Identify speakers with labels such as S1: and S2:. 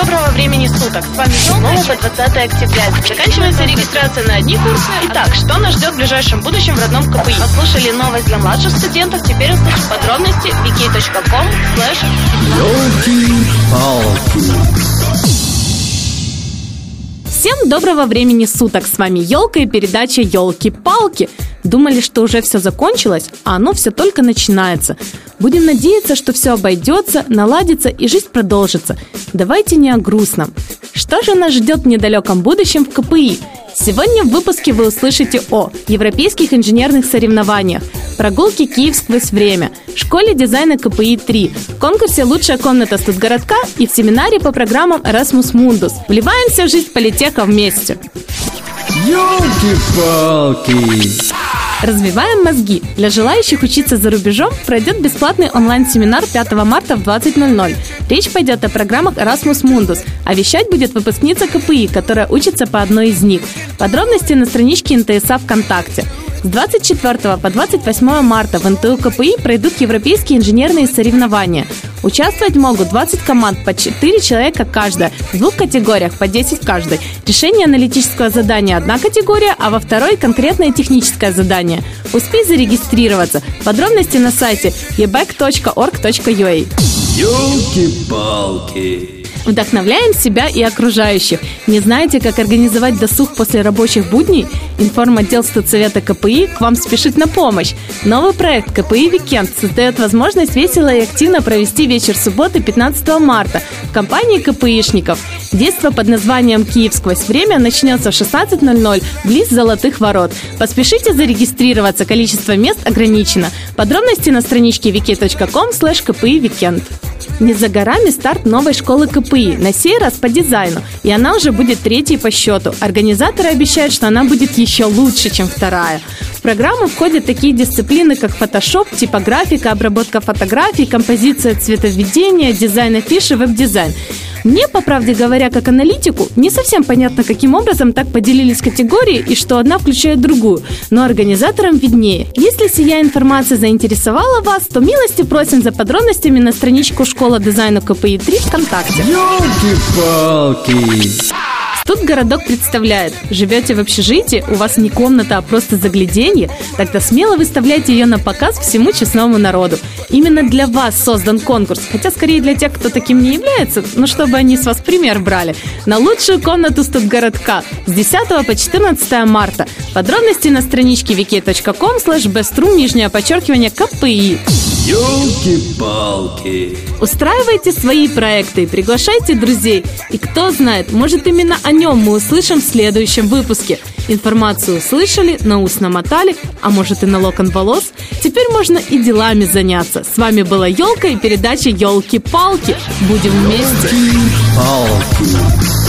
S1: доброго времени суток. С вами снова по 20 октября. Заканчивается регистрация на одни курсы. Итак, что нас ждет в ближайшем будущем в родном КПИ? Послушали новость для младших студентов, теперь услышим подробности wiki.com slash
S2: Всем доброго времени суток! С вами Елка и передача Елки-палки. Думали, что уже все закончилось, а оно все только начинается. Будем надеяться, что все обойдется, наладится и жизнь продолжится. Давайте не о грустном. Что же нас ждет в недалеком будущем в КПИ? Сегодня в выпуске вы услышите о европейских инженерных соревнованиях, прогулке Киев сквозь время, школе дизайна КПИ-3, конкурсе «Лучшая комната студгородка» и в семинаре по программам Erasmus Mundus. Вливаемся в жизнь политеха вместе.
S3: Ёлки-палки!
S2: Развиваем мозги. Для желающих учиться за рубежом пройдет бесплатный онлайн-семинар 5 марта в 20.00. Речь пойдет о программах Erasmus Mundus, а вещать будет выпускница КПИ, которая учится по одной из них. Подробности на страничке НТСА ВКонтакте. С 24 по 28 марта в НТУ КПИ пройдут европейские инженерные соревнования. Участвовать могут 20 команд по 4 человека каждая, в двух категориях по 10 в каждой. Решение аналитического задания – одна категория, а во второй – конкретное техническое задание. Успей зарегистрироваться. Подробности на сайте ebec.org.ua.
S3: Ёлки-палки!
S2: Вдохновляем себя и окружающих. Не знаете, как организовать досуг после рабочих будней? Информотдел студсовета КПИ к вам спешит на помощь. Новый проект КПИ «Викенд» создает возможность весело и активно провести вечер субботы 15 марта в компании КПИшников. Действо под названием «Киев сквозь время» начнется в 16.00 близ Золотых ворот. Поспешите зарегистрироваться, количество мест ограничено. Подробности на страничке wiki.com slash kpi. Не за горами старт новой школы КПИ, на сей раз по дизайну, и она уже будет третьей по счету. Организаторы обещают, что она будет еще лучше, чем вторая. В программу входят такие дисциплины, как фотошоп, типографика, обработка фотографий, композиция цветоведения, дизайн афиши, веб-дизайн. Мне, по правде говоря, как аналитику, не совсем понятно, каким образом так поделились категории и что одна включает другую, но организаторам виднее. Если сия информация заинтересовала вас, то милости просим за подробностями на страничку Школа дизайна КПИ-3 ВКонтакте.
S3: Ёлки-палки!
S2: Тут городок представляет. Живете в общежитии, у вас не комната, а просто загляденье, тогда смело выставляйте ее на показ всему честному народу. Именно для вас создан конкурс, хотя скорее для тех, кто таким не является, но чтобы они с вас пример брали. На лучшую комнату студгородка с 10 по 14 марта. Подробности на страничке wiki.com slash bestroom, нижнее подчеркивание КПИ.
S3: Ёлки-палки!
S2: Устраивайте свои проекты, приглашайте друзей. И кто знает, может именно о нем мы услышим в следующем выпуске. Информацию услышали, на ус намотали, а может и на локон волос. Теперь можно и делами заняться. С вами была Елка и передача Елки-палки. Будем вместе.
S3: Палки!